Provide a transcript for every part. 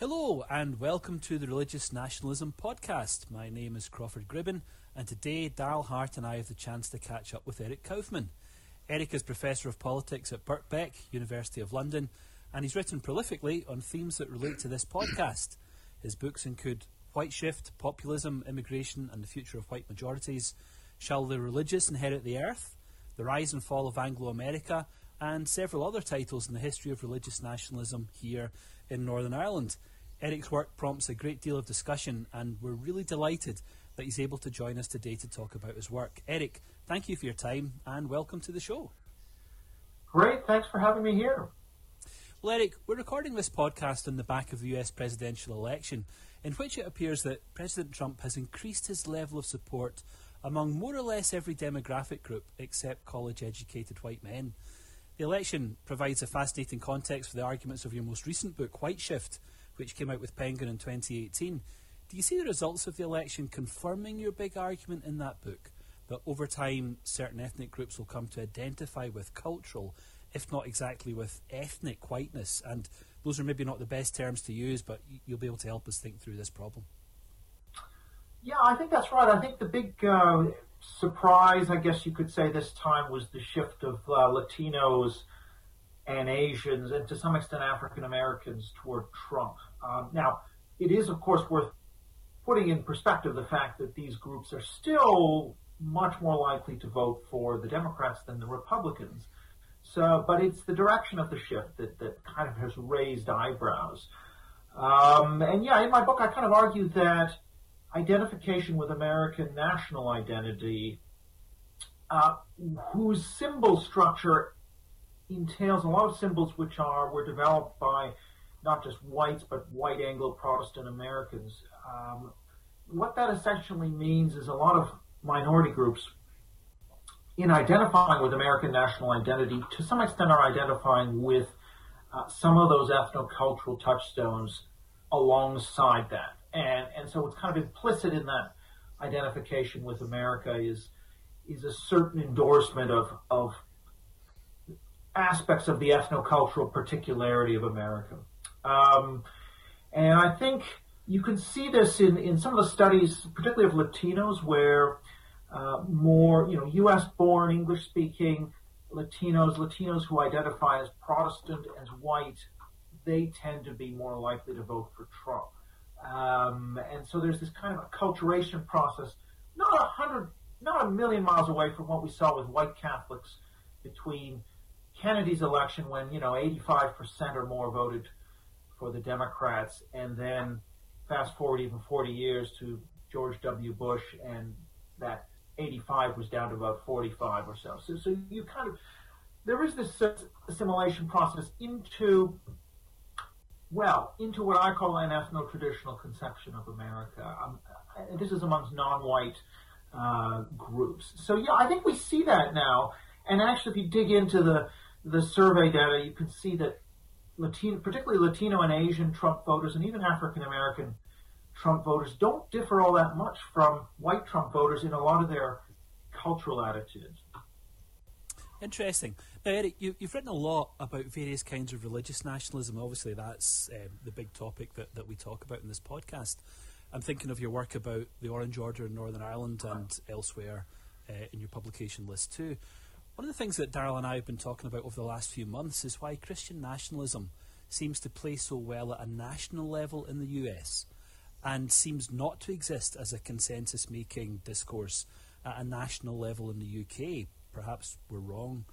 Hello, and welcome to the Religious Nationalism Podcast. My name is Crawford Gribben, and today Darryl Hart and I have the chance to catch up with Eric Kaufmann. Eric is Professor of Politics at Birkbeck, University of London, and he's written prolifically on themes that relate to this podcast. His books include White Shift, Populism, Immigration, and the Future of White Majorities, Shall the Religious Inherit the Earth, The Rise and Fall of Anglo America, and several other titles in the history of religious nationalism here in Northern Ireland. Eric's work prompts a great deal of discussion, and we're really delighted that he's able to join us today to talk about his work. Eric, thank you for your time and welcome to the show. Great, thanks for having me here. Well, Eric, we're recording this podcast on the back of the US presidential election, in which it appears that President Trump has increased his level of support among more or less every demographic group except college educated white men. The election provides a fascinating context for the arguments of your most recent book, White Shift, which came out with Penguin in 2018. Do you see the results of the election confirming your big argument in that book that over time certain ethnic groups will come to identify with cultural, if not exactly with ethnic whiteness? And those are maybe not the best terms to use, but you'll be able to help us think through this problem. Yeah, I think that's right. I think the big uh, surprise, I guess you could say, this time was the shift of uh, Latinos and Asians, and to some extent African Americans, toward Trump. Um, now, it is, of course, worth putting in perspective the fact that these groups are still much more likely to vote for the Democrats than the Republicans. So, but it's the direction of the shift that, that kind of has raised eyebrows. Um, and yeah, in my book, I kind of argue that identification with American national identity, uh, whose symbol structure entails a lot of symbols which are were developed by not just whites but white Anglo-Protestant Americans. Um, what that essentially means is a lot of minority groups, in identifying with American national identity, to some extent are identifying with uh, some of those ethnocultural touchstones alongside that. And, and so it's kind of implicit in that identification with America is, is a certain endorsement of, of aspects of the ethnocultural particularity of America. Um, and I think you can see this in, in some of the studies, particularly of Latinos, where uh, more, you know, U.S. born, English speaking Latinos, Latinos who identify as Protestant, as white, they tend to be more likely to vote for Trump. Um, and so there's this kind of acculturation process, not a hundred, not a million miles away from what we saw with white Catholics between Kennedy's election when, you know, 85% or more voted for the Democrats, and then fast forward even 40 years to George W. Bush, and that 85 was down to about 45 or so. So, so you kind of, there is this assimilation process into, well, into what I call an ethno-traditional conception of America. Um, this is amongst non-white uh, groups. So yeah, I think we see that now. And actually, if you dig into the the survey data, you can see that Latino, particularly Latino and Asian Trump voters, and even African American Trump voters, don't differ all that much from white Trump voters in a lot of their cultural attitudes. Interesting. Now, Eric, you, have written a lot about various kinds of religious nationalism. Obviously, that's um, the big topic that, that we talk about in this podcast. I'm thinking of your work about the Orange Order in Northern Ireland and elsewhere uh, in your publication list too. One of the things that Darryl and I have been talking about over the last few months is why Christian nationalism seems to play so well at a national level in the US and seems not to exist as a consensus making discourse at a national level in the UK. Perhaps we're wrong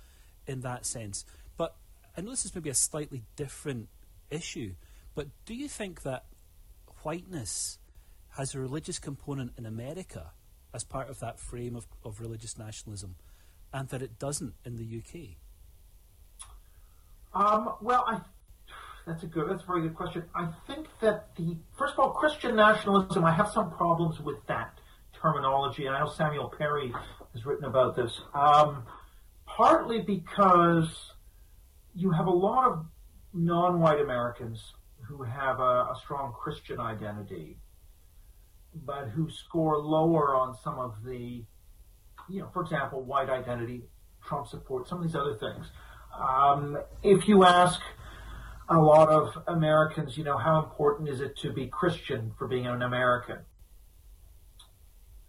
in that sense. But I know this is maybe a slightly different issue, but do you think that whiteness has a religious component in America as part of that frame of, of religious nationalism? and that it doesn't in the UK? Um, well, I, that's a good, that's a very good question. I think that the first of all, Christian nationalism. I have some problems with that terminology, and I know Samuel Perry has written about this. Um, partly because you have a lot of non-white Americans who have a, a strong Christian identity, but who score lower on some of the you know, for example, white identity, Trump support, some of these other things. Um, if you ask a lot of Americans, you know, how important is it to be Christian for being an American?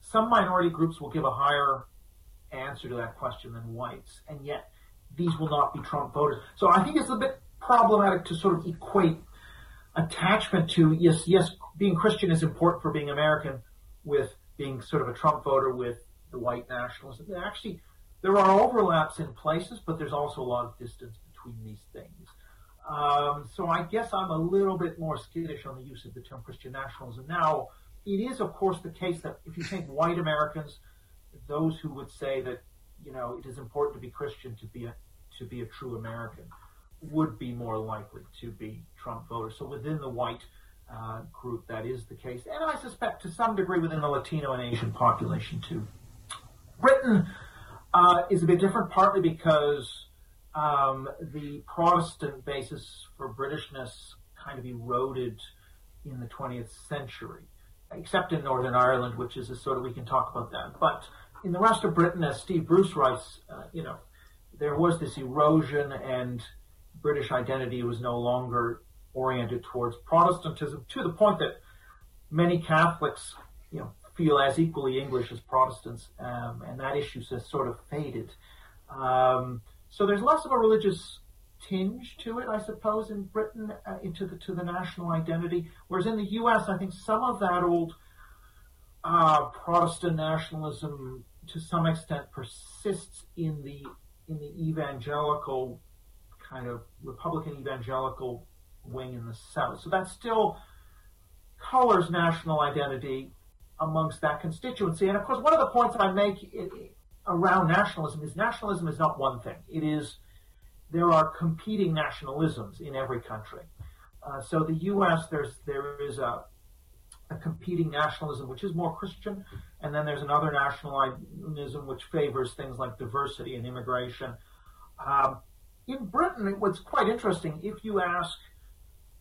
Some minority groups will give a higher answer to that question than whites, and yet these will not be Trump voters. So I think it's a bit problematic to sort of equate attachment to yes, yes, being Christian is important for being American with being sort of a Trump voter with the white nationalism. Actually, there are overlaps in places, but there's also a lot of distance between these things. Um, so I guess I'm a little bit more skittish on the use of the term Christian nationalism. Now, it is, of course, the case that if you take white Americans, those who would say that you know it is important to be Christian to be a to be a true American would be more likely to be Trump voters. So within the white uh, group, that is the case, and I suspect to some degree within the Latino and Asian population too. Britain uh, is a bit different, partly because um, the Protestant basis for Britishness kind of eroded in the 20th century, except in Northern Ireland, which is a sort of we can talk about that. But in the rest of Britain, as Steve Bruce writes, uh, you know, there was this erosion, and British identity was no longer oriented towards Protestantism to the point that many Catholics, you know, feel as equally English as Protestants, um, and that issue has sort of faded. Um, so there's less of a religious tinge to it, I suppose, in Britain uh, into the to the national identity. Whereas in the U.S., I think some of that old uh, Protestant nationalism, to some extent, persists in the in the evangelical kind of Republican evangelical wing in the South. So that still colors national identity amongst that constituency. And of course, one of the points I make around nationalism is nationalism is not one thing. It is there are competing nationalisms in every country. Uh, so the U.S. there's there is a, a competing nationalism which is more Christian, and then there's another nationalism which favors things like diversity and immigration. Um, in Britain, what's quite interesting, if you ask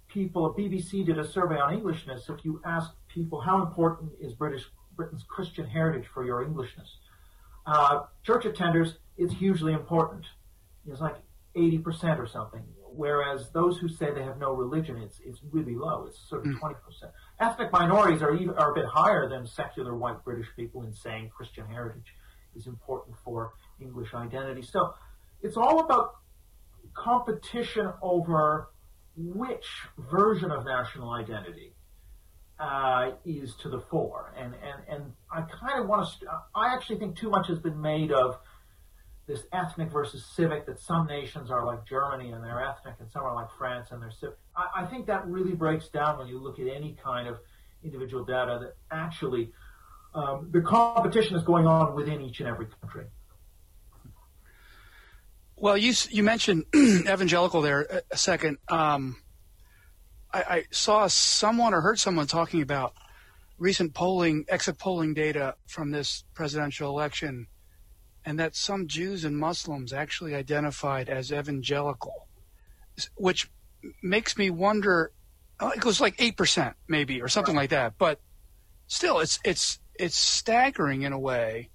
people, a BBC did a survey on Englishness. If you ask people how important is British Britain's Christian heritage for your Englishness, uh, church attenders, it's hugely important. It's like 80% or something. Whereas those who say they have no religion, it's it's really low. It's sort of 20%. Hmm. Ethnic minorities are even, are a bit higher than secular white British people in saying Christian heritage is important for English identity. So it's all about competition over which version of national identity uh, is to the fore. And, and, and I kind of want to, I actually think too much has been made of this ethnic versus civic, that some nations are like Germany and they're ethnic and some are like France and they're civic. I, I think that really breaks down when you look at any kind of individual data that actually um, the competition is going on within each and every country. Well, you you mentioned evangelical there a second. Um, I, I, saw someone or heard someone talking about recent polling, exit polling data from this presidential election, and that some Jews and Muslims actually identified as evangelical, which makes me wonder. Uh, it goes like eight percent, maybe, or something like that. But still, it's it's it's staggering in a way.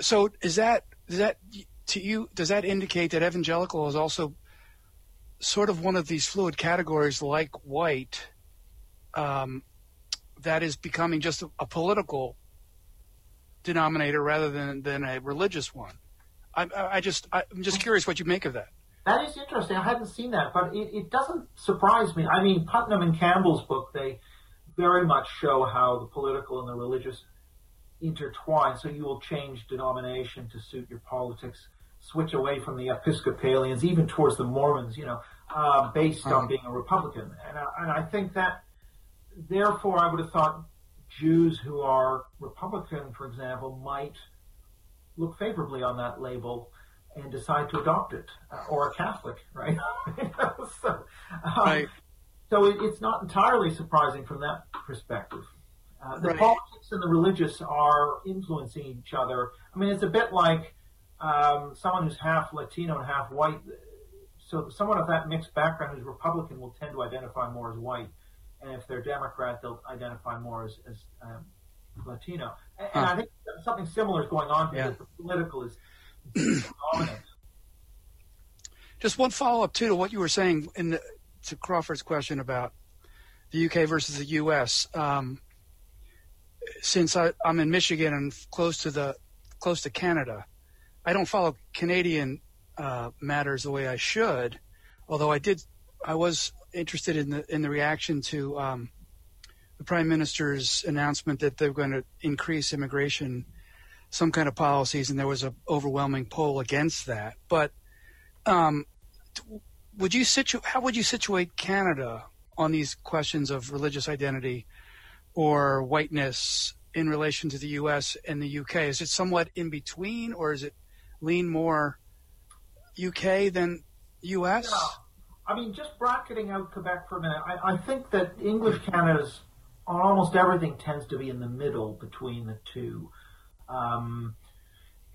So, is that is that to you, does that indicate that evangelical is also sort of one of these fluid categories like white um, that is becoming just a, a, political denominator rather than, than a religious one? I, I just I'm just curious what you make of that. That is interesting. I hadn't seen that, but it, it doesn't surprise me. I mean, Putnam and Campbell's book, they very much show how the political and the religious intertwine. So you will change denomination to suit your politics switch away from the Episcopalians, even towards the Mormons, you know, uh, based on being a Republican. And, and I think that, therefore, I would have thought Jews who are Republican, for example, might look favorably on that label and decide to adopt it, uh, or a Catholic, right? so, um, right. so it, it's not entirely surprising from that perspective. Uh, the right. politics and the religious are influencing each other. I mean, it's a bit like um, someone who's half Latino and half white. So someone of that mixed background who's Republican will tend to identify more as white, and if they're Democrat, they'll identify more as, as um, Latino. And, huh. and, I think something similar is going on here. Yeah. The political is, dominant. Just one follow up too to what you were saying in the to Crawford's question about the UK versus the US. Um, since I, I'm in Michigan and close to the close to Canada, I don't follow Canadian uh, matters the way I should. Although I did, I was interested in the in the reaction to um, the Prime Minister's announcement that they're going to increase immigration, some kind of policies, and there was an overwhelming poll against that. But um, would you situ- How would you situate Canada on these questions of religious identity or whiteness in relation to the U.S. and the U.K.? Is it somewhat in between, or is it lean more UK than US? I mean, just bracketing out Quebec for a minute, I, I think that English Canada's on almost everything tends to be in the middle between the two. Um,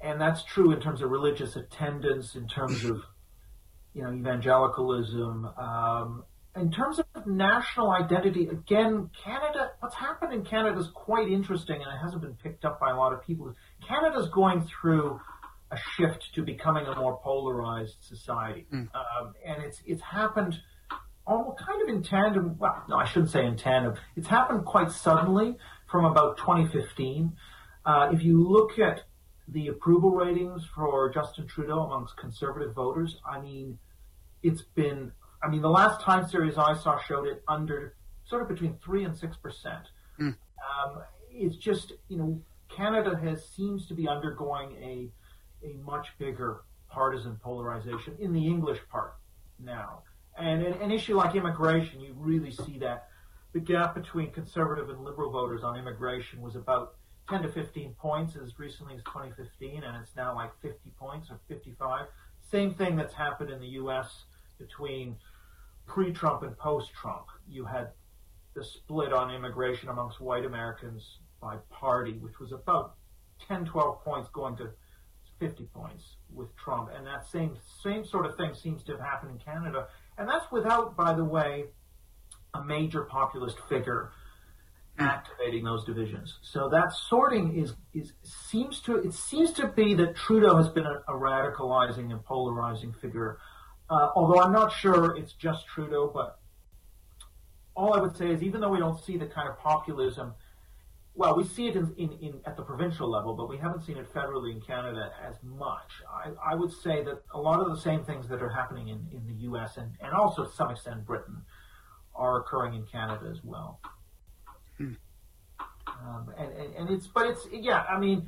and that's true in terms of religious attendance, in terms of you know evangelicalism, um, in terms of national identity. Again, Canada, what's happened in Canada is quite interesting, and it hasn't been picked up by a lot of people. Canada's going through a shift to becoming a more polarized society, mm. um, and it's it's happened almost kind of in tandem. Well, no, I shouldn't say in tandem. It's happened quite suddenly from about 2015. Uh, if you look at the approval ratings for Justin Trudeau amongst conservative voters, I mean, it's been. I mean, the last time series I saw showed it under sort of between three and six percent. Mm. Um, it's just you know Canada has seems to be undergoing a a much bigger partisan polarization in the English part now. And an, an issue like immigration, you really see that the gap between conservative and liberal voters on immigration was about 10 to 15 points as recently as 2015, and it's now like 50 points or 55. Same thing that's happened in the U.S. between pre-Trump and post-Trump. You had the split on immigration amongst white Americans by party, which was about 10, 12 points going to 50 points with Trump, and that same same sort of thing seems to have happened in Canada, and that's without, by the way, a major populist figure activating those divisions. So that sorting is is seems to it seems to be that Trudeau has been a, a radicalizing and polarizing figure. Uh, although I'm not sure it's just Trudeau, but all I would say is even though we don't see the kind of populism well, we see it in, in, in, at the provincial level, but we haven't seen it federally in Canada as much. I, I would say that a lot of the same things that are happening in, in the U.S. and, and also to some extent Britain are occurring in Canada as well. Hmm. Um, and, and, and it's, but it's, yeah, I mean,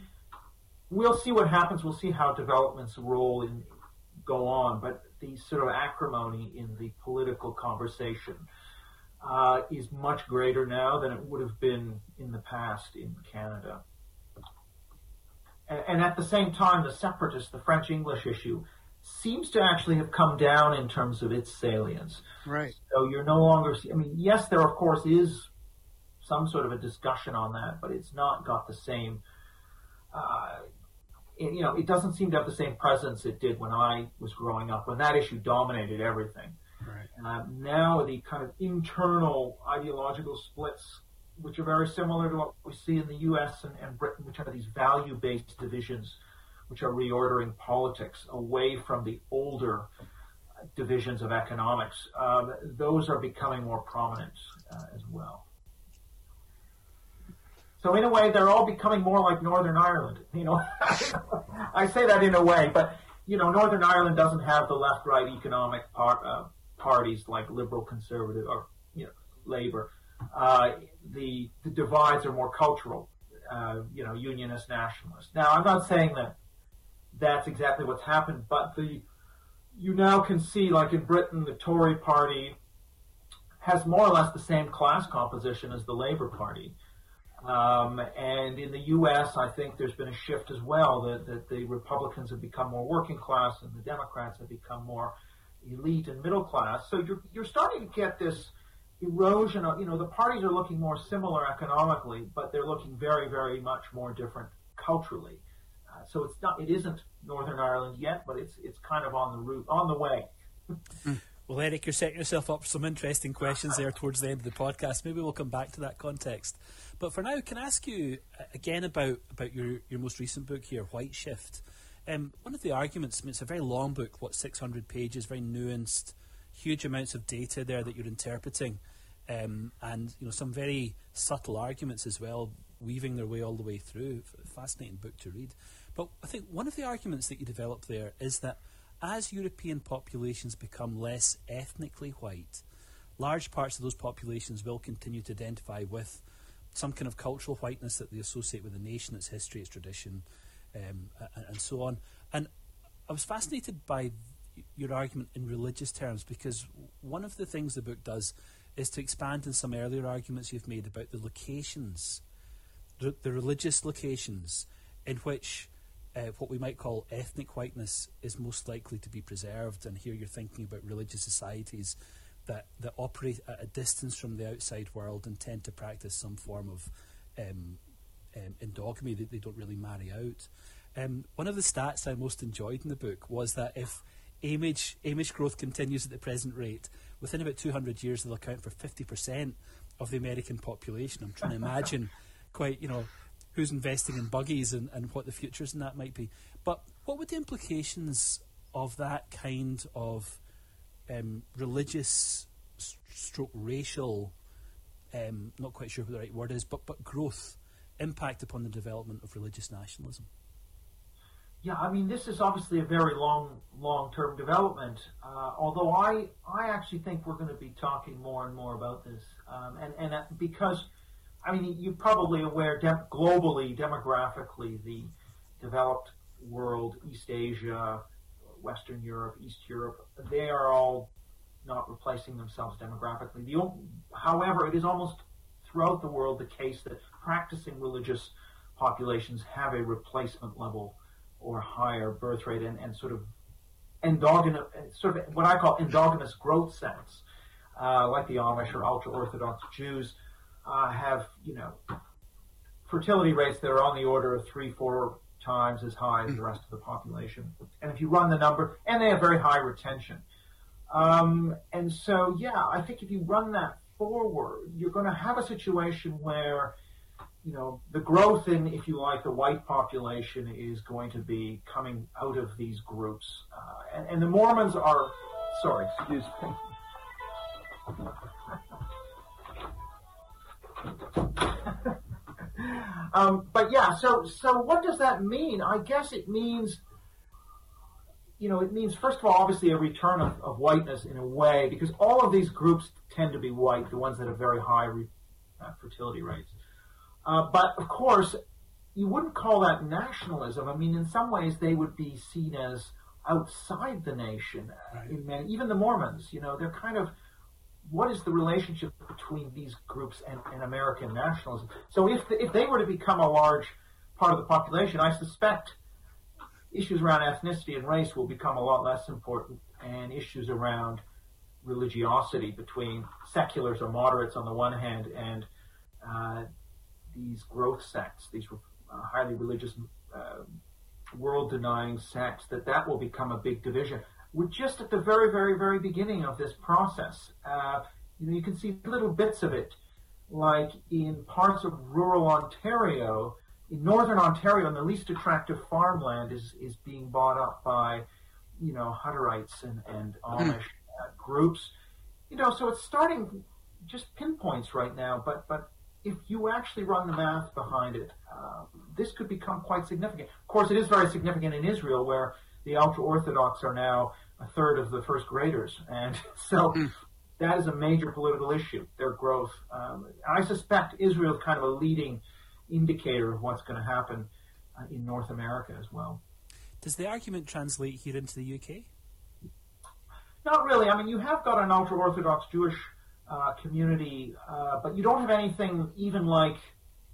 we'll see what happens. We'll see how developments roll and go on, but the sort of acrimony in the political conversation uh, is much greater now than it would have been in the past in Canada. And, and at the same time, the separatist, the French English issue, seems to actually have come down in terms of its salience. Right. So you're no longer. I mean, yes, there of course is some sort of a discussion on that, but it's not got the same. Uh, it, you know, it doesn't seem to have the same presence it did when I was growing up, when that issue dominated everything. Right. Uh, now the kind of internal ideological splits, which are very similar to what we see in the U.S. and, and Britain, which are these value-based divisions, which are reordering politics away from the older divisions of economics. Um, those are becoming more prominent uh, as well. So in a way, they're all becoming more like Northern Ireland. You know, I say that in a way, but you know, Northern Ireland doesn't have the left-right economic part, uh, parties like liberal, conservative, or you know, labor. Uh, the the divides are more cultural, uh, you know, unionist, nationalist. Now, I'm not saying that that's exactly what's happened, but the you now can see, like in Britain, the Tory Party has more or less the same class composition as the Labour Party. Um, and in the U.S., I think there's been a shift as well that, that the Republicans have become more working class and the Democrats have become more elite and middle class. So you're you're starting to get this erosion of you know the parties are looking more similar economically, but they're looking very very much more different culturally. Uh, so it's not it isn't Northern Ireland yet, but it's it's kind of on the route on the way. Well, Eric, you're setting yourself up for some interesting questions there towards the end of the podcast. Maybe we'll come back to that context. But for now, can I ask you uh, again about, about your, your most recent book here, White Shift? Um, one of the arguments, I mean, it's a very long book, what, 600 pages, very nuanced, huge amounts of data there that you're interpreting, um, and you know some very subtle arguments as well, weaving their way all the way through. Fascinating book to read. But I think one of the arguments that you develop there is that as European populations become less ethnically white, large parts of those populations will continue to identify with some kind of cultural whiteness that they associate with the nation, its history, its tradition, um, and, and, so on. And I was fascinated by your argument in religious terms because one of the things the book does is to expand on some earlier arguments you've made about the locations, the, the religious locations in which uh, what we might call ethnic whiteness is most likely to be preserved. And here you're thinking about religious societies that, that operate at a distance from the outside world and tend to practice some form of um, um, endogamy, that they don't really marry out. Um, one of the stats I most enjoyed in the book was that if Amish, Amish growth continues at the present rate, within about 200 years they'll account for 50% of the American population. I'm trying to imagine quite, you know, who's investing in buggies and, and what the futures in that might be. But what would the implications of that kind of um, religious stroke racial, um, not quite sure what the right word is, but, but growth impact upon the development of religious nationalism? Yeah, I mean, this is obviously a very long, long-term development. Uh, although I, I actually think we're going to be talking more and more about this, um, and and uh, because, I mean, you're probably aware de- globally, demographically, the developed world, East Asia, Western Europe, East Europe, they are all not replacing themselves demographically. The, however, it is almost throughout the world the case that practicing religious populations have a replacement level or higher birth rate and, and sort of endogenous, sort of what I call endogenous growth sects, uh, like the Amish or ultra Orthodox Jews, uh, have you know fertility rates that are on the order of three, four times as high as the rest of the population. And if you run the number, and they have very high retention. Um, and so, yeah, I think if you run that forward, you're going to have a situation where, you know, the growth in, if you like, the white population is going to be coming out of these groups. Uh, and, and the Mormons are, sorry, excuse me. um, but yeah, so so what does that mean? I guess it means, you know, it means first of all, obviously a return of, of whiteness in a way, because all of these groups tend to be white, the ones that have very high re, uh, fertility rates. Uh, but of course, you wouldn't call that nationalism. I mean, in some ways, they would be seen as outside the nation. Right. In, even the Mormons, you know, they're kind of what is the relationship between these groups and, and American nationalism? So if the, if they were to become a large part of the population, I suspect issues around ethnicity and race will become a lot less important, and issues around religiosity between seculars or moderates on the one hand and uh, these growth sects, these uh, highly religious, uh, world-denying sects, that that will become a big division we're just at the very, very, very beginning of this process. Uh, you know, you can see little bits of it, like in parts of rural Ontario, in northern Ontario, and the least attractive farmland is is being bought up by, you know, Hutterites and and hmm. Amish uh, groups. You know, so it's starting just pinpoints right now, but but if you actually run the math behind it, uh, this could become quite significant. Of course, it is very significant in Israel, where the ultra Orthodox are now a third of the first graders, and so mm. that is a major political issue. Their growth. Um, I suspect Israel is kind of a leading indicator of what's going to happen uh, in North America as well. Does the argument translate here into the UK? Not really. I mean, you have got an ultra Orthodox Jewish uh, community, uh, but you don't have anything even like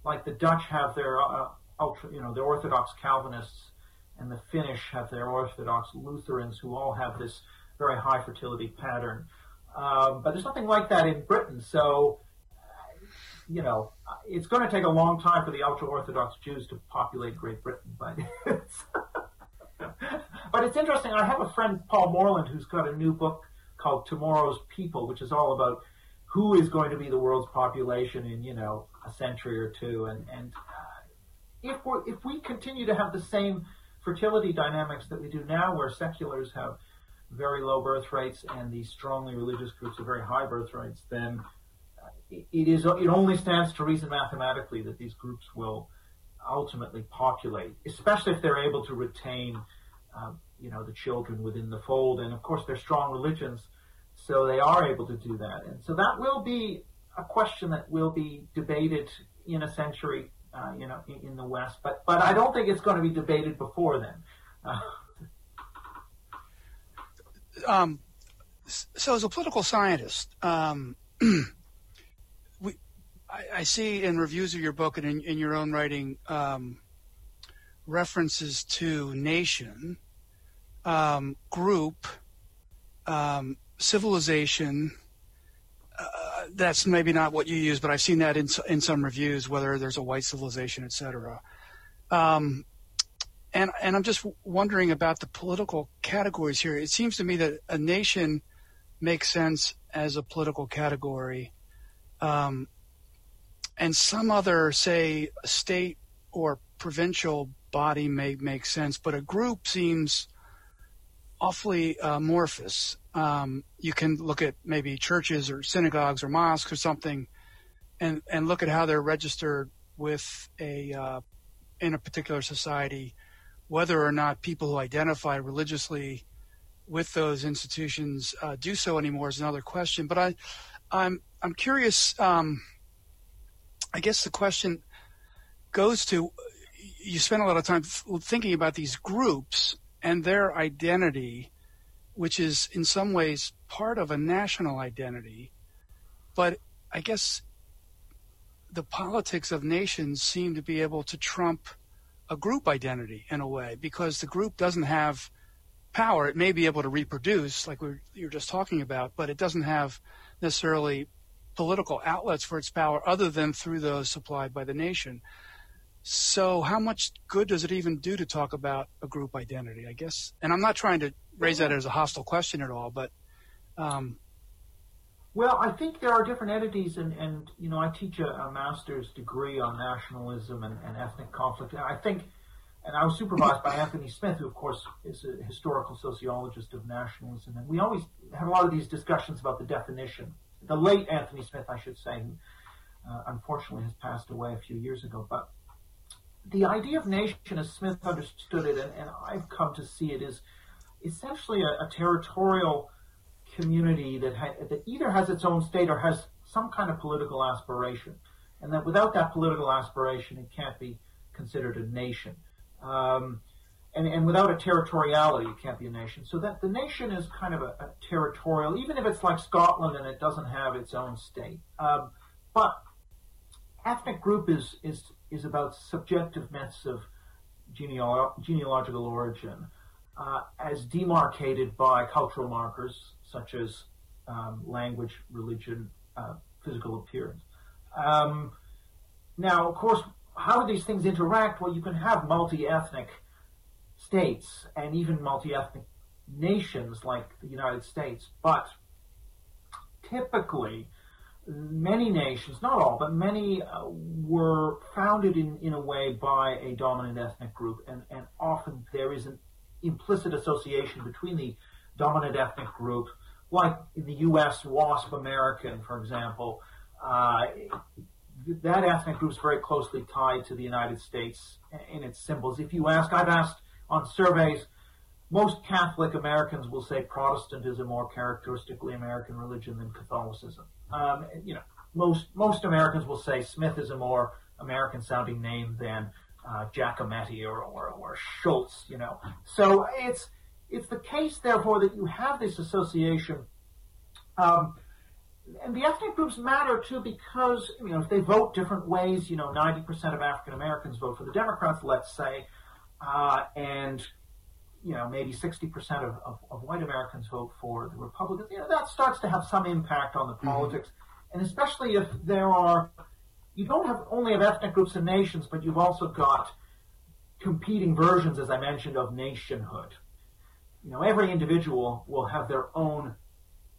like the Dutch have their uh, ultra, you know, the Orthodox Calvinists and the Finnish have their Orthodox Lutherans who all have this very high fertility pattern. Um, but there's nothing like that in Britain. So, you know, it's going to take a long time for the ultra Orthodox Jews to populate Great Britain. But it's, but it's interesting. I have a friend, Paul Morland, who's got a new book called Tomorrow's People, which is all about who is going to be the world's population in, you know, a century or two. And, and uh, if, we if we continue to have the same fertility dynamics that we do now, where seculars have very low birth rates and these strongly religious groups have very high birth rates, then uh, it is it only stands to reason mathematically that these groups will ultimately populate, especially if they're able to retain, um, you know, the children within the fold. And of course, they're strong religions, so they are able to do that. And so that will be a question that will be debated in a century, uh, you know, in, in, the West. But but I don't think it's going to be debated before then. Uh, um, so, as a political scientist, um, we, I, I, see in reviews of your book and in, in your own writing um, references to nation, um, group, um, civilization. Uh, that's maybe not what you use, but I've seen that in in some reviews, whether there's a white civilization, etc. Um, and and I'm just wondering about the political categories here. It seems to me that a nation makes sense as a political category, um, and some other, say, state or provincial body may make sense, but a group seems awfully uh, amorphous. Um, you can look at maybe churches or synagogues or mosques or something, and and look at how they're registered with a uh, in a particular society whether or not people who identify religiously with those institutions uh, do so anymore is another question. But I, I'm I'm curious. Um, I guess the question goes to you spend a lot of time thinking about these groups and their identity, which is in some ways part of a national identity. But I guess the politics of nations seem to be able to trump a group identity in a way because the group doesn't have power. It may be able to reproduce, like we you were just talking about, but it doesn't have necessarily political outlets for its power other than through those supplied by the nation. So, how much good does it even do to talk about a group identity? I guess, and I'm not trying to raise that as a hostile question at all, but. Um, well, I think there are different entities, and, and you know, I teach a, a master's degree on nationalism and, and ethnic conflict, and I think, and I was supervised by Anthony Smith, who of course is a historical sociologist of nationalism, and we always have a lot of these discussions about the definition. The late Anthony Smith, I should say, uh, unfortunately has passed away a few years ago, but the idea of nation, as Smith understood it, and, and I've come to see it, is essentially a, a territorial community that, ha- that either has its own state or has some kind of political aspiration, and that without that political aspiration, it can't be considered a nation. Um, and, and without a territoriality, it can't be a nation. So that the nation is kind of a, a territorial, even if it's like Scotland and it doesn't have its own state. Um, but ethnic group is is is about subjective myths of genealog- genealogical origin, uh, as demarcated by cultural markers such as um, language, religion, uh, physical appearance. Um, now, of course, how do these things interact? Well, you can have multi-ethnic states and even multi-ethnic nations like the United States, but typically many nations, not all, but many uh, were founded in, in a way by a dominant ethnic group, and, and often there is an implicit association between the dominant ethnic group like in the U.S. WASP American, for example, uh, that ethnic group is very closely tied to the United States in its symbols. If you ask, I've asked on surveys, most Catholic Americans will say Protestant is a more characteristically American religion than Catholicism. Um, you know, most most Americans will say Smith is a more American sounding name than uh, Giacometti or, or, or Schultz. You know, so it's it's the case, therefore, that you have this association. Um, and the ethnic groups matter too because you know if they vote different ways, you know, 90% of African Americans vote for the Democrats, let's say, uh, and you know maybe 60% of, of, of, white Americans vote for the Republicans. You know, that starts to have some impact on the mm-hmm. politics, mm-hmm. and especially if there are you don't have only have ethnic groups and nations, but you've also got competing versions, as I mentioned, of nationhood you know, every individual will have their own,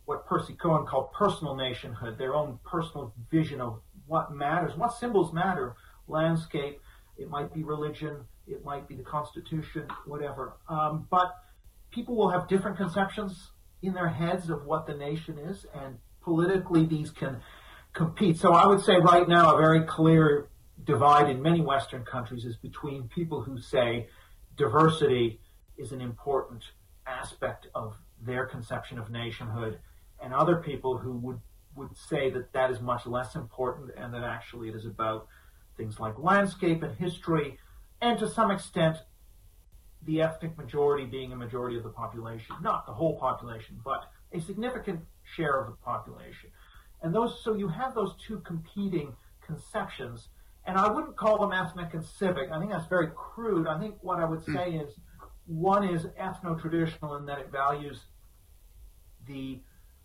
what Percy Cohen called personal nationhood, their own personal vision of what matters, what symbols matter, landscape, it might be religion, it might be the Constitution, whatever. Um, but people will have different conceptions in their heads of what the nation is, and politically these can compete. So I would say right now a very clear divide in many Western countries is between people who say diversity is an important aspect of their conception of nationhood, and other people who would would say that that is much less important, and that actually it is about things like landscape and history, and to some extent the ethnic majority being a majority of the population, not the whole population, but a significant share of the population. And those, so you have those two competing conceptions, and I wouldn't call them ethnic and civic. I think that's very crude. I think what I would say hmm. is one is ethno-traditional in that it values the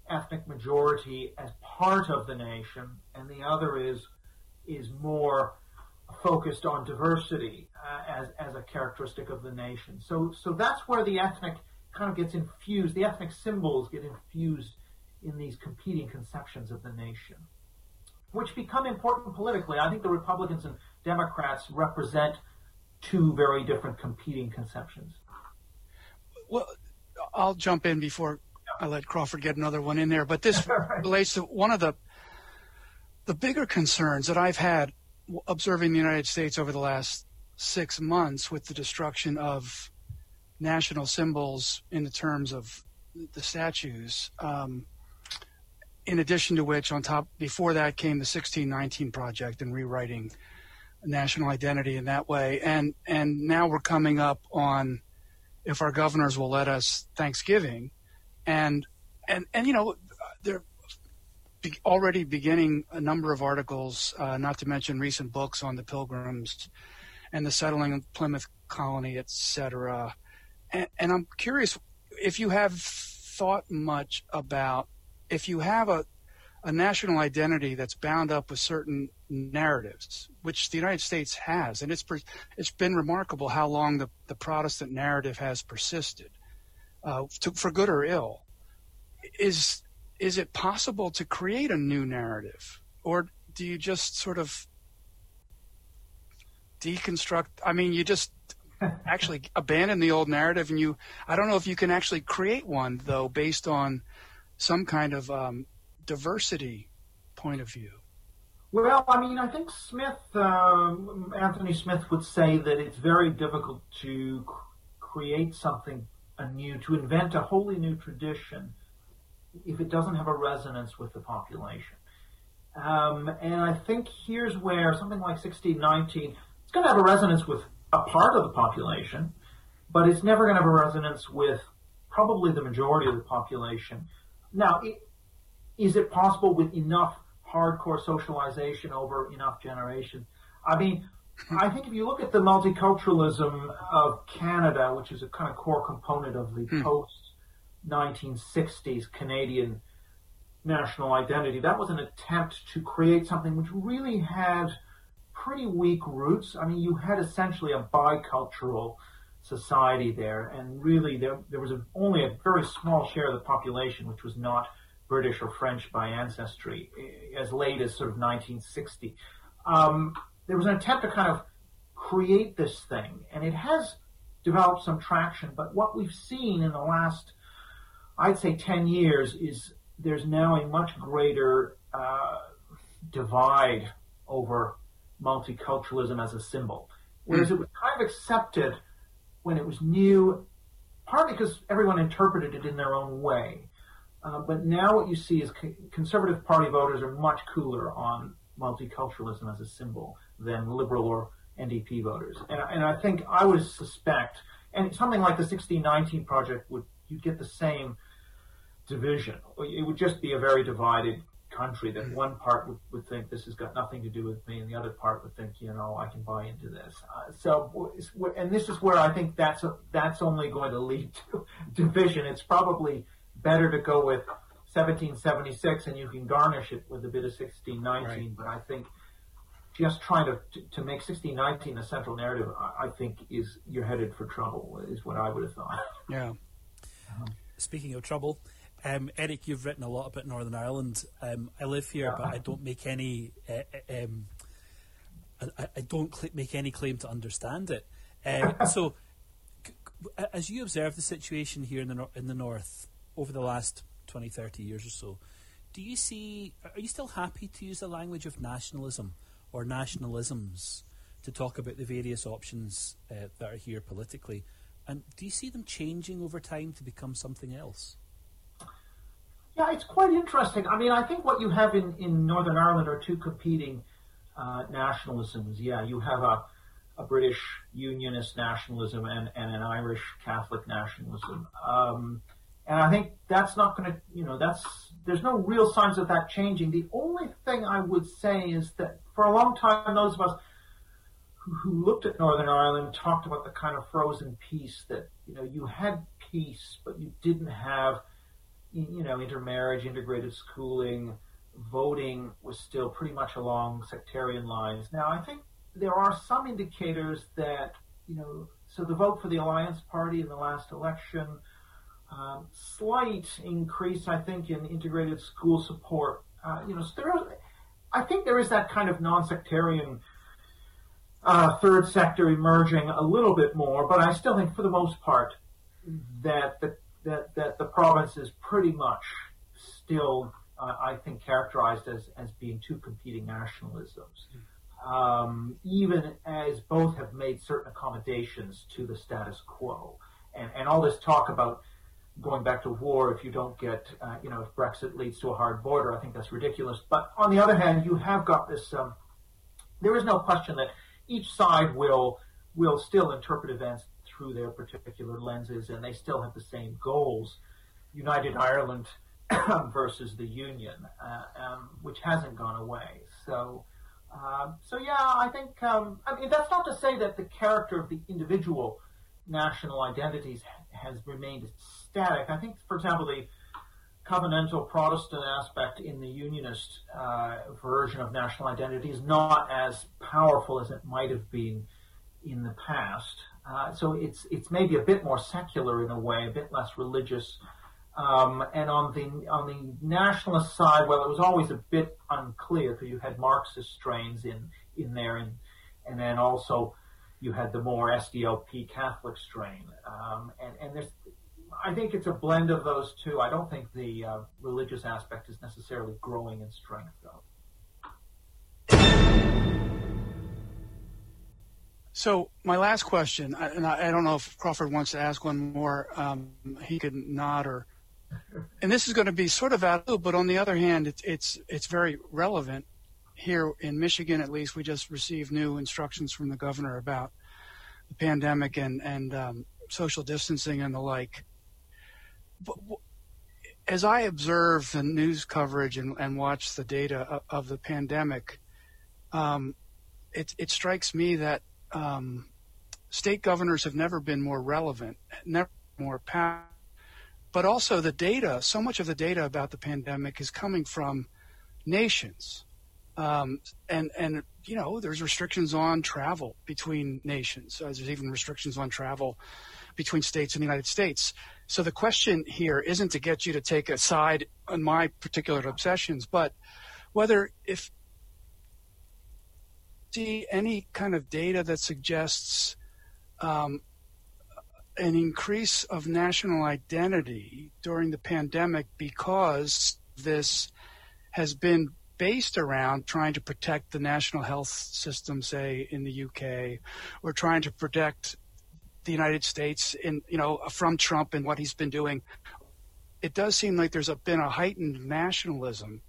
ethnic majority as part of the nation, and the other is is more focused on diversity uh, as as a characteristic of the nation. So so that's where the ethnic kind of gets infused. The ethnic symbols get infused in these competing conceptions of the nation, which become important politically. I think the Republicans and Democrats represent two very different competing conceptions. Well, I'll jump in before I let Crawford get another one in there, but this relates to one of the the bigger concerns that I've had observing the United States over the last six months with the destruction of national symbols in the terms of the statues. Um, in addition to which, on top before that came the 1619 project and rewriting national identity in that way, and and now we're coming up on if our governors will let us Thanksgiving, and and and you know they're be already beginning a number of articles, uh, not to mention recent books on the Pilgrims and the settling of Plymouth colony, etc. And, and I'm curious if you have thought much about if you have a a national identity that's bound up with certain narratives, which the United States has, and it's it's been remarkable how long the, the Protestant narrative has persisted, uh, to, for good or ill. Is is it possible to create a new narrative, or do you just sort of deconstruct? I mean, you just actually abandon the old narrative, and you. I don't know if you can actually create one though, based on some kind of um, diversity point of view. Well, I mean, I think Smith, um, Anthony Smith, would say that it's very difficult to create something anew, to invent a wholly new tradition if it doesn't have a resonance with the population. Um, and I think here's where something like 1619, it's going to have a resonance with a part of the population, but it's never going to have a resonance with probably the majority of the population. Now, it, is it possible with enough hardcore socialization over enough generations? I mean, I think if you look at the multiculturalism of Canada, which is a kind of core component of the hmm. post 1960s Canadian national identity. That was an attempt to create something which really had pretty weak roots. I mean, you had essentially a bicultural society there, and really there, there was a, only a very small share of the population which was not British or French by ancestry eh, as late as sort of 1960. Um, there was an attempt to kind of create this thing, and it has developed some traction. But what we've seen in the last I'd say 10 years is there's now a much greater uh, divide over multiculturalism as a symbol. Whereas mm. it was kind of accepted when it was new, partly because everyone interpreted it in their own way. Uh, but now what you see is co- conservative party voters are much cooler on multiculturalism as a symbol than liberal or NDP voters. And, and I think I would suspect, and something like the 1619 project would, you'd get the same division. It would just be a very divided country that one part would, would think this has got nothing to do with me and the other part would think, you know, I can buy into this. Uh, so, and this is where I think that's, a, that's only going to lead to division. It's probably better to go with 1776 and you can garnish it with a bit of 1619, right. but I think just trying to, to, make 1619 a central narrative, I, I think is, you're headed for trouble, is what I would have thought. Yeah. Um, Speaking of trouble, um, Eric, you've written a lot about Northern Ireland. Um, I live here, but I don't make any. Uh, um, I, I, don't cl- make any claim to understand it. Uh, so, c- as you observe the situation here in the in the north over the last 20, 30 years or so, do you see? Are you still happy to use the language of nationalism or nationalisms to talk about the various options uh, that are here politically? And do you see them changing over time to become something else? Yeah, it's quite interesting. I mean, I think what you have in, in Northern Ireland are two competing uh, nationalisms. Yeah, you have a, a British unionist nationalism and, and an Irish Catholic nationalism. Um, and I think that's not going to, you know, that's, there's no real signs of that changing. The only thing I would say is that for a long time, those of us who, who looked at Northern Ireland talked about the kind of frozen peace that, you know, you had peace, but you didn't have you know, intermarriage, integrated schooling, voting was still pretty much along sectarian lines. Now, I think there are some indicators that, you know, so the vote for the Alliance Party in the last election, um, slight increase, I think, in integrated school support. Uh, you know, there I think there is that kind of non-sectarian uh, third sector emerging a little bit more, but I still think, for the most part, that the that, that the province is pretty much still, uh, I think, characterized as, as being two competing nationalisms. Um, even as both have made certain accommodations to the status quo. And, and all this talk about going back to war if you don't get, uh, you know, if Brexit leads to a hard border, I think that's ridiculous. But on the other hand, you have got this, um, there is no question that each side will, will still interpret events through their particular lenses, and they still have the same goals. United Ireland versus the Union, uh, um, which hasn't gone away. So, uh, so yeah, I think um, I mean that's not to say that the character of the individual national identities has remained static. I think, for example, the covenantal Protestant aspect in the Unionist uh, version of national identity is not as powerful as it might have been in the past. Uh, so it's it's maybe a bit more secular in a way, a bit less religious. Um, and on the on the nationalist side, well, it was always a bit unclear because you had Marxist strains in in there, and and then also you had the more SDLP Catholic strain. Um, and and there's, I think it's a blend of those two. I don't think the uh, religious aspect is necessarily growing in strength, though. So my last question, and I, don't know if Crawford wants to ask one more. Um, he could nod or, and this is going to be sort of out, of but on the other hand, it's it's it's very relevant here in Michigan. At least we just received new instructions from the governor about the pandemic and and um, social distancing and the like. But as I observe the news coverage and, and watch the data of, of the pandemic, um, it it strikes me that um, state governors have never been more relevant, never more powerful. But also the data, so much of the data about the pandemic is coming from nations. Um, and, and, you know, there's restrictions on travel between nations. Uh, there's even restrictions on travel between states in the United States. So the question here isn't to get you to take a side on my particular obsessions, but whether if see any kind of data that suggests um, an increase of national identity during the pandemic because this has been based around trying to protect the national health system, say in the UK, or trying to protect the United States in you know from Trump and what he's been doing. It does seem like there's a, been a heightened nationalism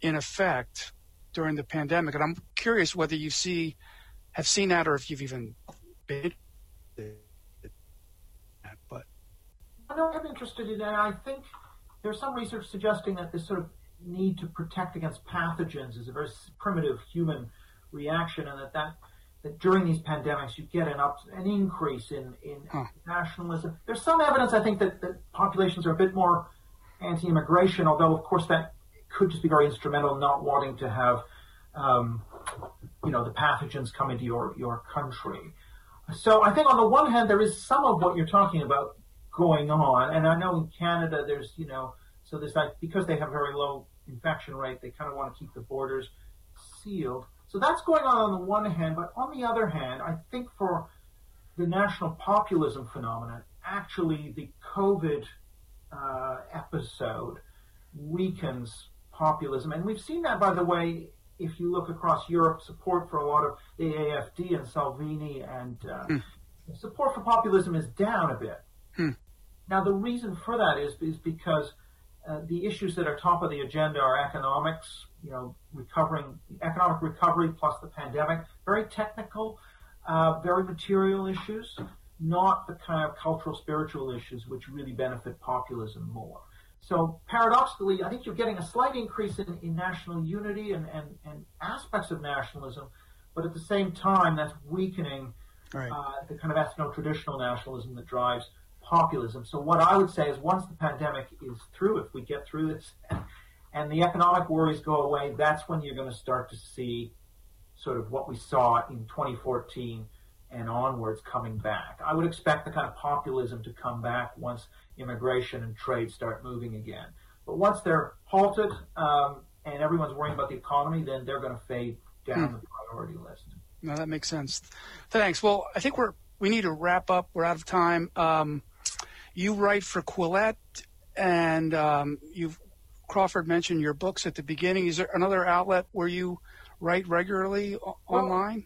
in effect during the pandemic. And I'm curious whether you see, have seen that, or if you've even been. But I know I'm interested in that. I think there's some research suggesting that this sort of need to protect against pathogens is a very primitive human reaction, and that that, that during these pandemics you get an up an increase in in huh. nationalism. There's some evidence, I think, that, that populations are a bit more anti-immigration, although of course that could just be very instrumental in not wanting to have, um, you know, the pathogens come into your, your country. So I think on the one hand, there is some of what you're talking about going on. And I know in Canada, there's, you know, so there's that, because they have very low infection rate, they kind of want to keep the borders sealed. So that's going on on the one hand. But on the other hand, I think for the national populism phenomenon, actually the COVID uh, episode weakens populism. And we've seen that, by the way, if you look across Europe, support for a lot of the AFD and Salvini and uh, mm. support for populism is down a bit. Mm. Now, the reason for that is, is because uh, the issues that are top of the agenda are economics, you know, recovering, economic recovery plus the pandemic, very technical, uh, very material issues, not the kind of cultural, spiritual issues which really benefit populism more. So paradoxically, I think you're getting a slight increase in, in national unity and, and, and aspects of nationalism, but at the same time, that's weakening right. uh, the kind of ethno-traditional nationalism that drives populism. So what I would say is once the pandemic is through, if we get through this and the economic worries go away, that's when you're going to start to see sort of what we saw in 2014 and onwards coming back. I would expect the kind of populism to come back once immigration and trade start moving again. But once they're halted um, and everyone's worrying about the economy, then they're going to fade down hmm. the priority list. No, that makes sense. Thanks. Well, I think we're we need to wrap up. We're out of time. Um, you write for Quillette, and um, you've Crawford mentioned your books at the beginning. Is there another outlet where you write regularly o- well, online?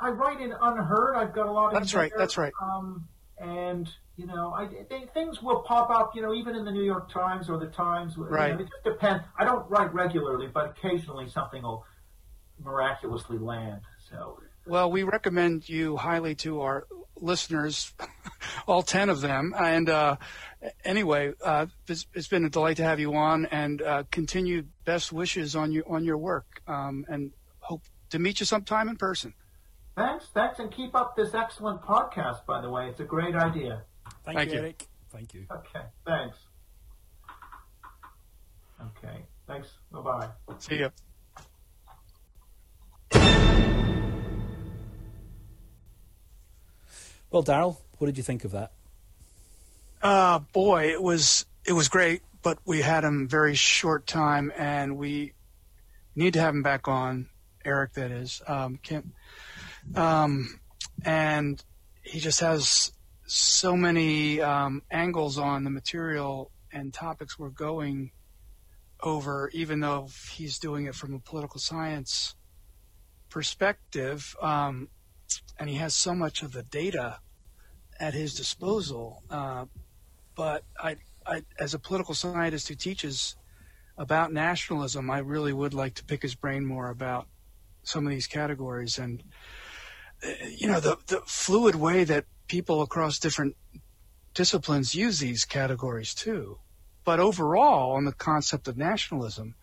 I write in UnHerd. I've got a lot of. That's right. That's right. Um, and you know, I, they, things will pop up. You know, even in the New York Times or the Times. Right. You know, it just depends. I don't write regularly, but occasionally something will miraculously land. So. Well, we recommend you highly to our listeners, all 10 of them. And uh, anyway, uh, it's, it's been a delight to have you on and uh, continued best wishes on, you, on your work um, and hope to meet you sometime in person. Thanks, thanks, and keep up this excellent podcast, by the way. It's a great idea. Thank, Thank you, Eric. Thank you. Okay, thanks. Okay, thanks. Bye bye. See you. Well, Darryl, what did you think of that? Uh, boy, it was it was great, but we had him very short time, and we need to have him back on. Eric, that is, um, Kim, um, and he just has so many um, angles on the material and topics we're going over, even though he's doing it from a political science perspective. Um, and he has so much of the data at his disposal. Uh, but I, I, as a political scientist who teaches about nationalism, I really would like to pick his brain more about some of these categories and you know the the fluid way that people across different disciplines use these categories too. But overall, on the concept of nationalism,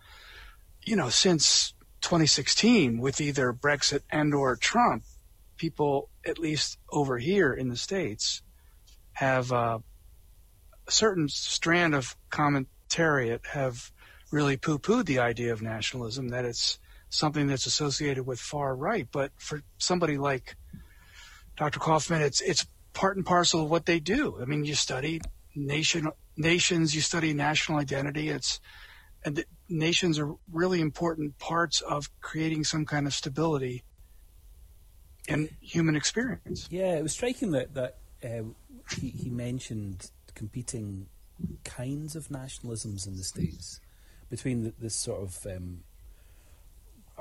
you know, since 2016, with either Brexit and or Trump, people, at least over here in the States, have uh, a certain strand of commentariat have really poo-pooed the idea of nationalism, that it's something that's associated with far right. But for somebody like Dr. Kaufmann, it's it's part and parcel of what they do. I mean, you study nation nations, you study national identity. It's and nations are really important parts of creating some kind of stability in human experience. Yeah, it was striking that that uh, he, he mentioned competing kinds of nationalisms in the states between the, this sort of um,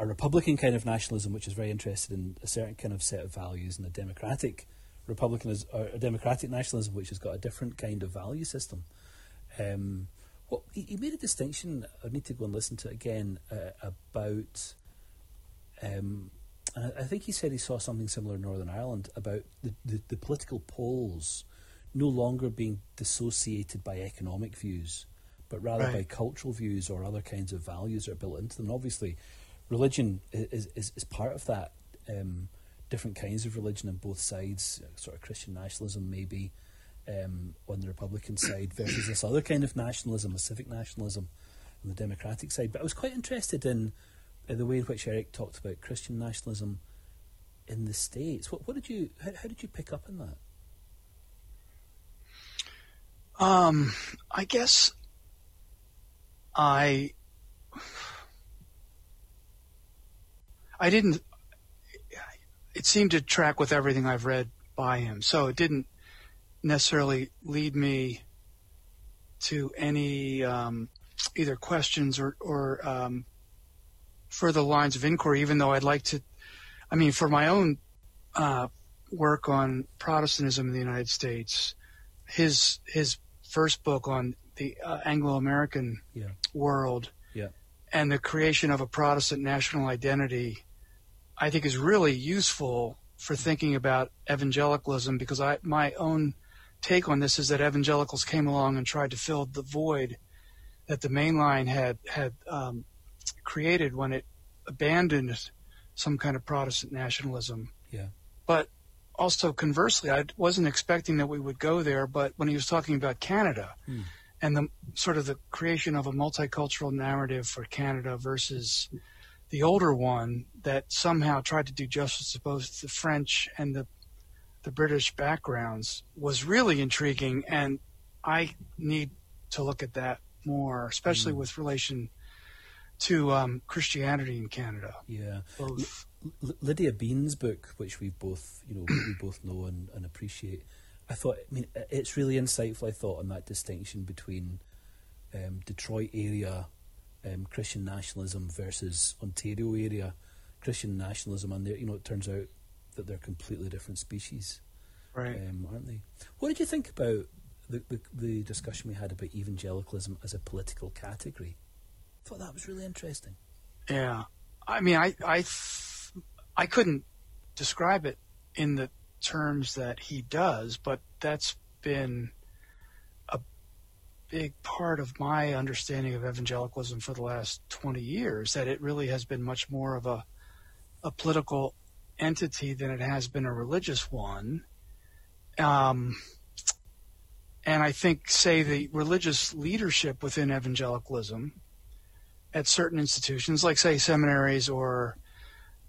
a republican kind of nationalism, which is very interested in a certain kind of set of values, and a democratic republicanism or a democratic nationalism, which has got a different kind of value system. Um, well, he, he, made a distinction. I need to go and listen to it again uh, about um, and I think he said he saw something similar in Northern Ireland about the, the, the, political poles no longer being dissociated by economic views, but rather right. by cultural views or other kinds of values that are built into them. And obviously, religion is, is, is part of that. Um, different kinds of religion on both sides, sort of Christian nationalism maybe um, on the Republican side versus this other kind of nationalism, a civic nationalism on the Democratic side. But I was quite interested in uh, the way in which Eric talked about Christian nationalism in the states. What, what did you? How, how did you pick up on that? Um, I guess I I didn't. It seemed to track with everything I've read by him. So it didn't necessarily lead me to any um, either questions or, or um, further lines of inquiry, even though I'd like to. I mean, for my own uh, work on Protestantism in the United States, his his first book on the uh, Anglo-American Yeah. world. And the creation of a Protestant national identity, I think is really useful for thinking about evangelicalism because I my own take on this is that evangelicals came along and tried to fill the void that the mainline had had um, created when it abandoned some kind of Protestant nationalism. Yeah. But also conversely, I wasn't expecting that we would go there. But when he was talking about Canada Hmm. And the sort of the creation of a multicultural narrative for Canada versus the older one that somehow tried to do justice to both the French and the the British backgrounds was really intriguing, and I need to look at that more, especially Mm. with relation to um, Christianity in Canada. Yeah. Both. L- Lydia Bean's book, which we both, you know, we both know and, and appreciate. I thought, I mean, it's really insightful. I thought on that distinction between um, Detroit area um, Christian nationalism versus Ontario area Christian nationalism, and there, you know, it turns out that they're completely different species, Right. um, aren't they? What did you think about the, the the discussion we had about evangelicalism as a political category? I thought that was really interesting. Yeah, I mean, I, I, I couldn't describe it in the terms that he does, but that's been a big part of my understanding of evangelicalism for the last 20 years. That it really has been much more of a, a political entity than it has been a religious one. Um, and I think, say, the religious leadership within evangelicalism at certain institutions, like say seminaries or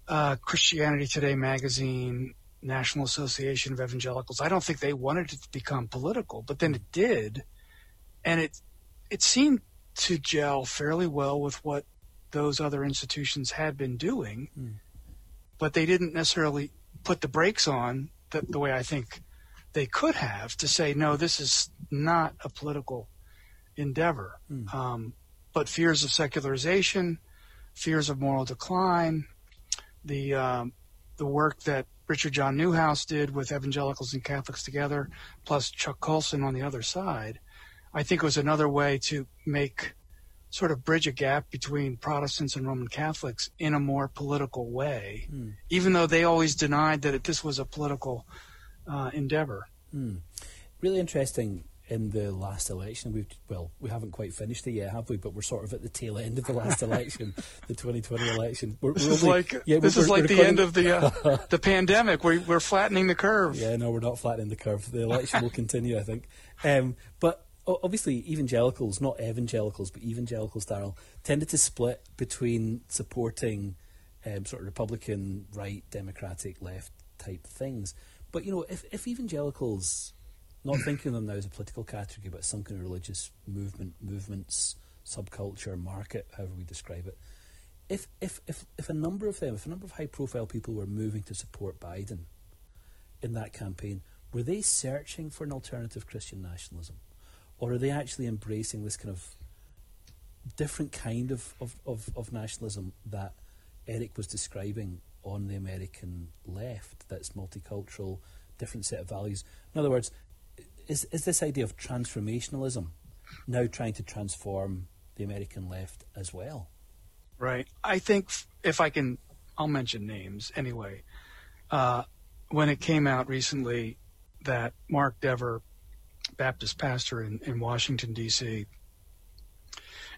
uh, Christianity Today magazine, National Association of Evangelicals. I don't think they wanted it to become political, but then it did, and it it seemed to gel fairly well with what those other institutions had been doing, Mm. but they didn't necessarily put the brakes on the, the way I think they could have to say no, this is not a political endeavor. Mm. Um, but fears of secularization, fears of moral decline, the um, the work that Richard John Neuhaus did with evangelicals and Catholics together, plus Chuck Colson on the other side, I think was another way to make sort of bridge a gap between Protestants and Roman Catholics in a more political way, Hmm. even though they always denied that it, this was a political uh, endeavor. Hmm. Really interesting. In the last election, we've well, we haven't quite finished it yet, have we? But we're sort of at the tail end of the last election, the 2020 election. We're, This we're is only- like yeah, this we're- is like the end of the uh, the pandemic. We're we're flattening the curve. Yeah, no, we're not flattening the curve. The election will continue, I think. Um, but obviously, evangelicals, not evangelicals, but evangelicals, Darryl, tended to split between supporting um, sort of Republican, right, Democratic, left type things. But, you know, if, if evangelicals, not thinking of them now as a political category, but some kind of religious movement, movements, subculture, market, however we describe it, if, if, if, if a number of them, if a number of high profile people were moving to support Biden, in that campaign, were they searching for an alternative Christian nationalism? Or are they actually embracing this kind of different kind of, of, of, of nationalism that Eric was describing on the American left that's multicultural, different set of values? In other words, is, is this idea of transformationalism now trying to transform the American left as well? Right. I think if I can, I'll mention names anyway. Uh, when it came out recently that Mark Dever, Baptist pastor in, in Washington, D.C.,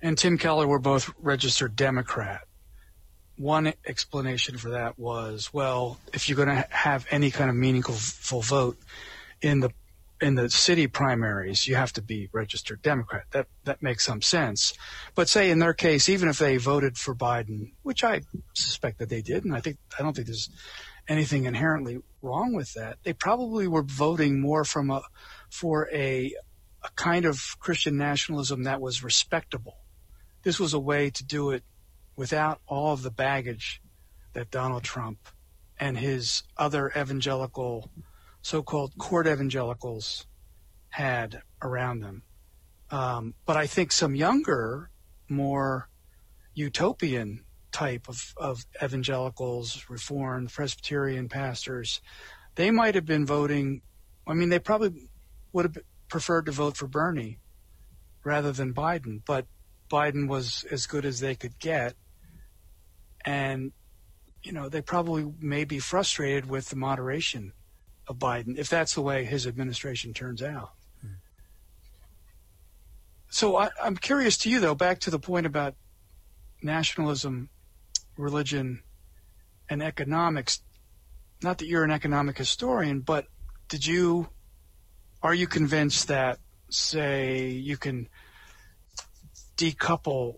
and Tim Keller were both registered Democrat. One explanation for that was, well, if you're going to have any kind of meaningful vote in the in the city primaries, you have to be registered Democrat. That that makes some sense. But say in their case, even if they voted for Biden, which I suspect that they did, and I think I don't think there's anything inherently wrong with that, they probably were voting more from a for a a kind of Christian nationalism that was respectable. This was a way to do it without all of the baggage that Donald Trump and his other evangelical so-called court evangelicals had around them. Um, but I think some younger, more utopian type of, of evangelicals, Reformed, Presbyterian pastors, they might have been voting. I mean, they probably would have preferred to vote for Bernie rather than Biden, but Biden was as good as they could get. And, you know, they probably may be frustrated with the moderation of Biden if that's the way his administration turns out. So I, I'm curious to you, though, back to the point about nationalism, religion, and economics. Not that you're an economic historian, but did you, are you convinced that, say, you can decouple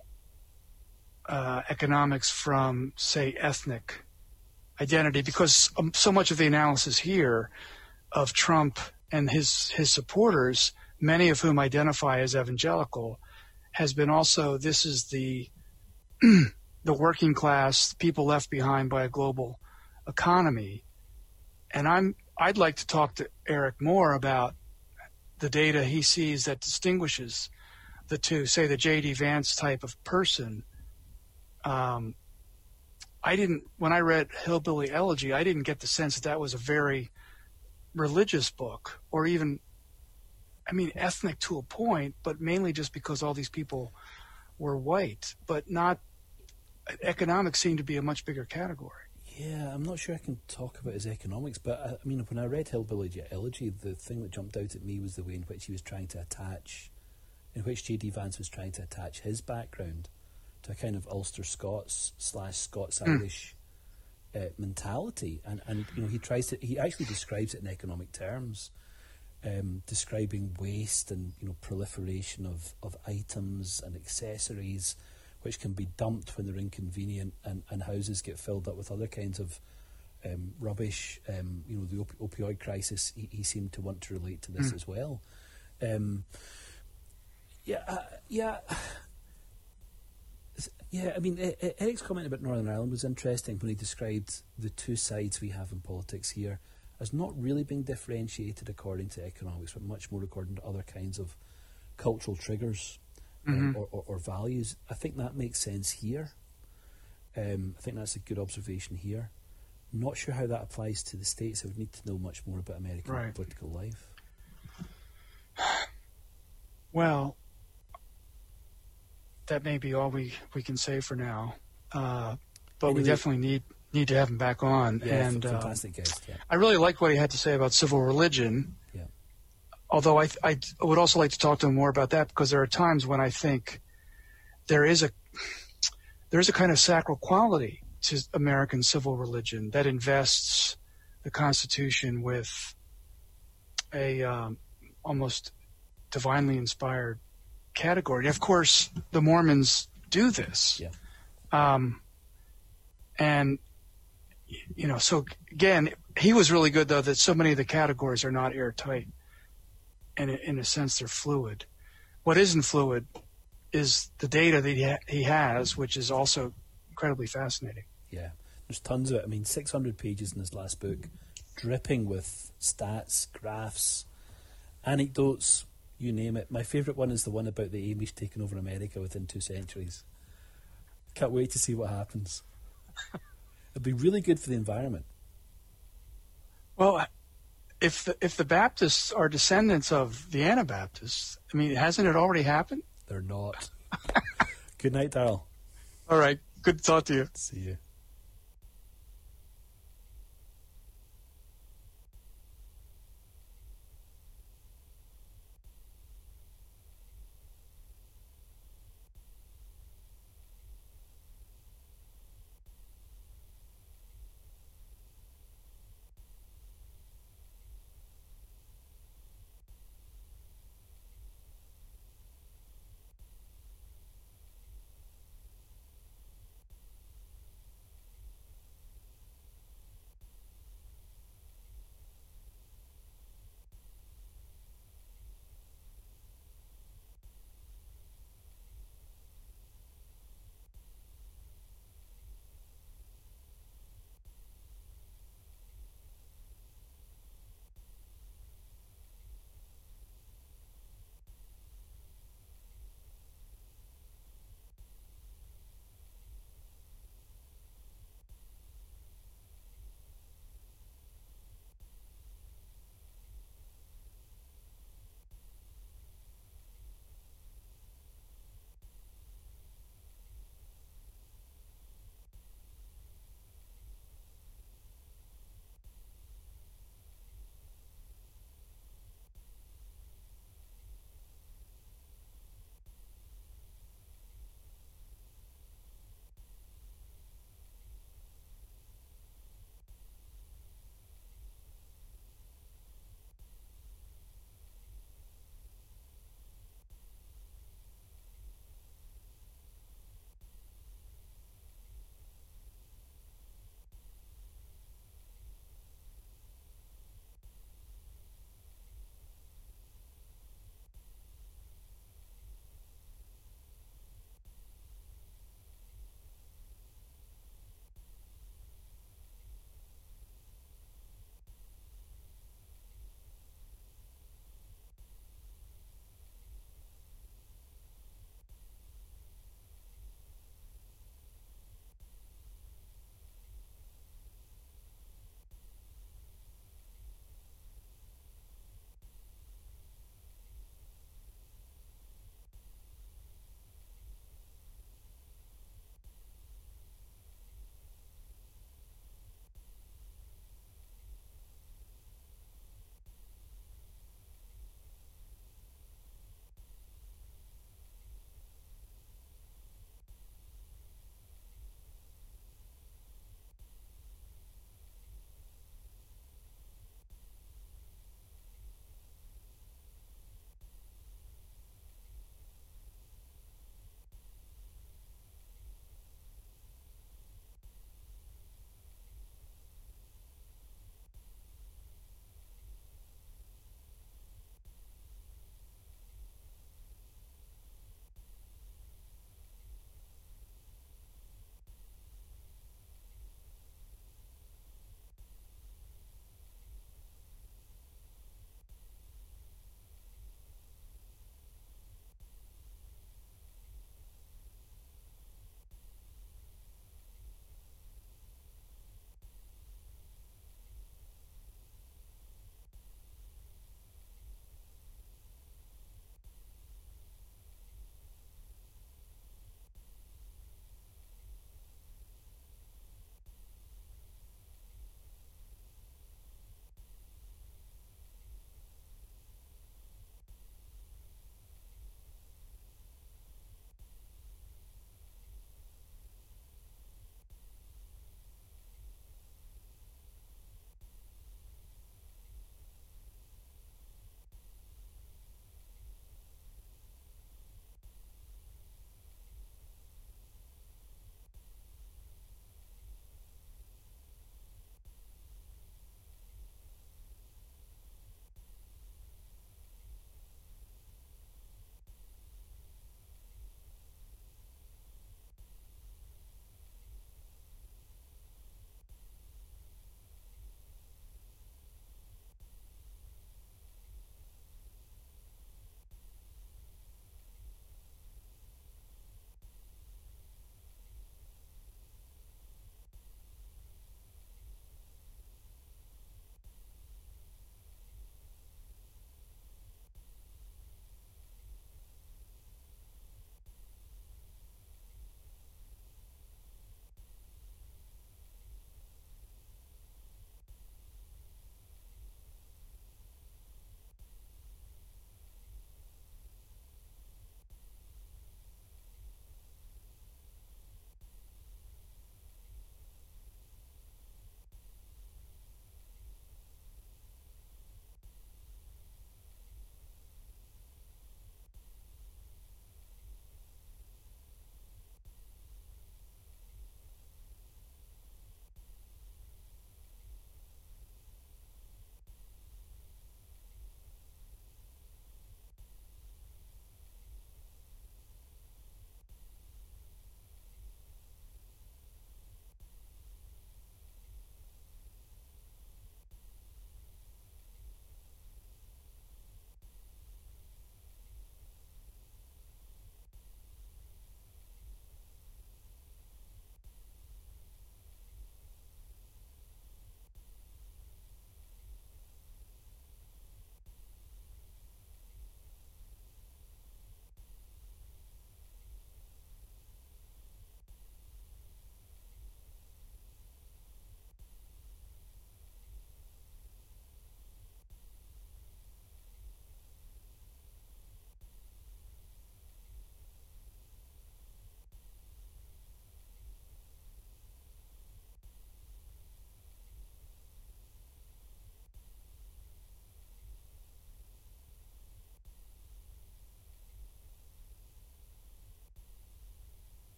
uh, economics from, say, ethnic identity? Because um, so much of the analysis here of Trump and his his supporters many of whom identify as evangelical, has been also this is the the working class, people left behind by a global economy. And I'm I'd like to talk to Eric more about the data he sees that distinguishes the two, say the J.D. Vance type of person. Um, I didn't when I read Hillbilly Elegy, I didn't get the sense that that was a very religious book or even I mean, ethnic to a point, but mainly just because all these people were white, but not economics seemed to be a much bigger category. Yeah, I'm not sure I can talk about his economics, but I, I mean, when I read Hillbilly Elegy, the thing that jumped out at me was the way in which he was trying to attach, in which J.D. Vance was trying to attach his background to a kind of Ulster Scots slash Scots hmm. Irish mm. uh, mentality, and and you know he tries to he actually describes it in economic terms um, describing waste and you know proliferation of, of items and accessories which can be dumped when they're inconvenient and, and houses get filled up with other kinds of um, rubbish. Um, you know, the op- opioid crisis, he, he, seemed to want to relate to this mm. as well. Um, yeah, uh, yeah. Yeah, I mean, Eric's comment about Northern Ireland was interesting when he described the two sides we have in politics here as not really being differentiated according to economics, but much more according to other kinds of cultural triggers um, mm-hmm. or, or, or, values. I think that makes sense here. Um, I think that's a good observation here. Not sure how that applies to the States. I would need to know much more about American right. political life. Well, that may be all we, we can say for now. Uh, but anyway, we definitely need need to have him back on. Yeah, and uh, fantastic uh, guest. Yeah. I really like what he had to say about civil religion. Yeah. Although I, I would also like to talk to him more about that because there are times when I think there is a there is a kind of sacral quality to American civil religion that invests the Constitution with a um, almost divinely inspired category. Of course, the Mormons do this. Yeah. Um, and you know, so again, he was really good though that so many of the categories are not airtight, and in a sense they're fluid. What isn't fluid is the data that he, ha- he has, which is also incredibly fascinating. Yeah, there's tons of it. I mean, 600 pages in his last book, dripping with stats, graphs, anecdotes, you name it. My favourite one is the one about the Amish taking over America within two centuries. Can't wait to see what happens. It'd be really good for the environment. Well, if the, if the Baptists are descendants of the Anabaptists, I mean, hasn't it already happened? They're not. good night, Darryl. All right. Good to talk to you. See you.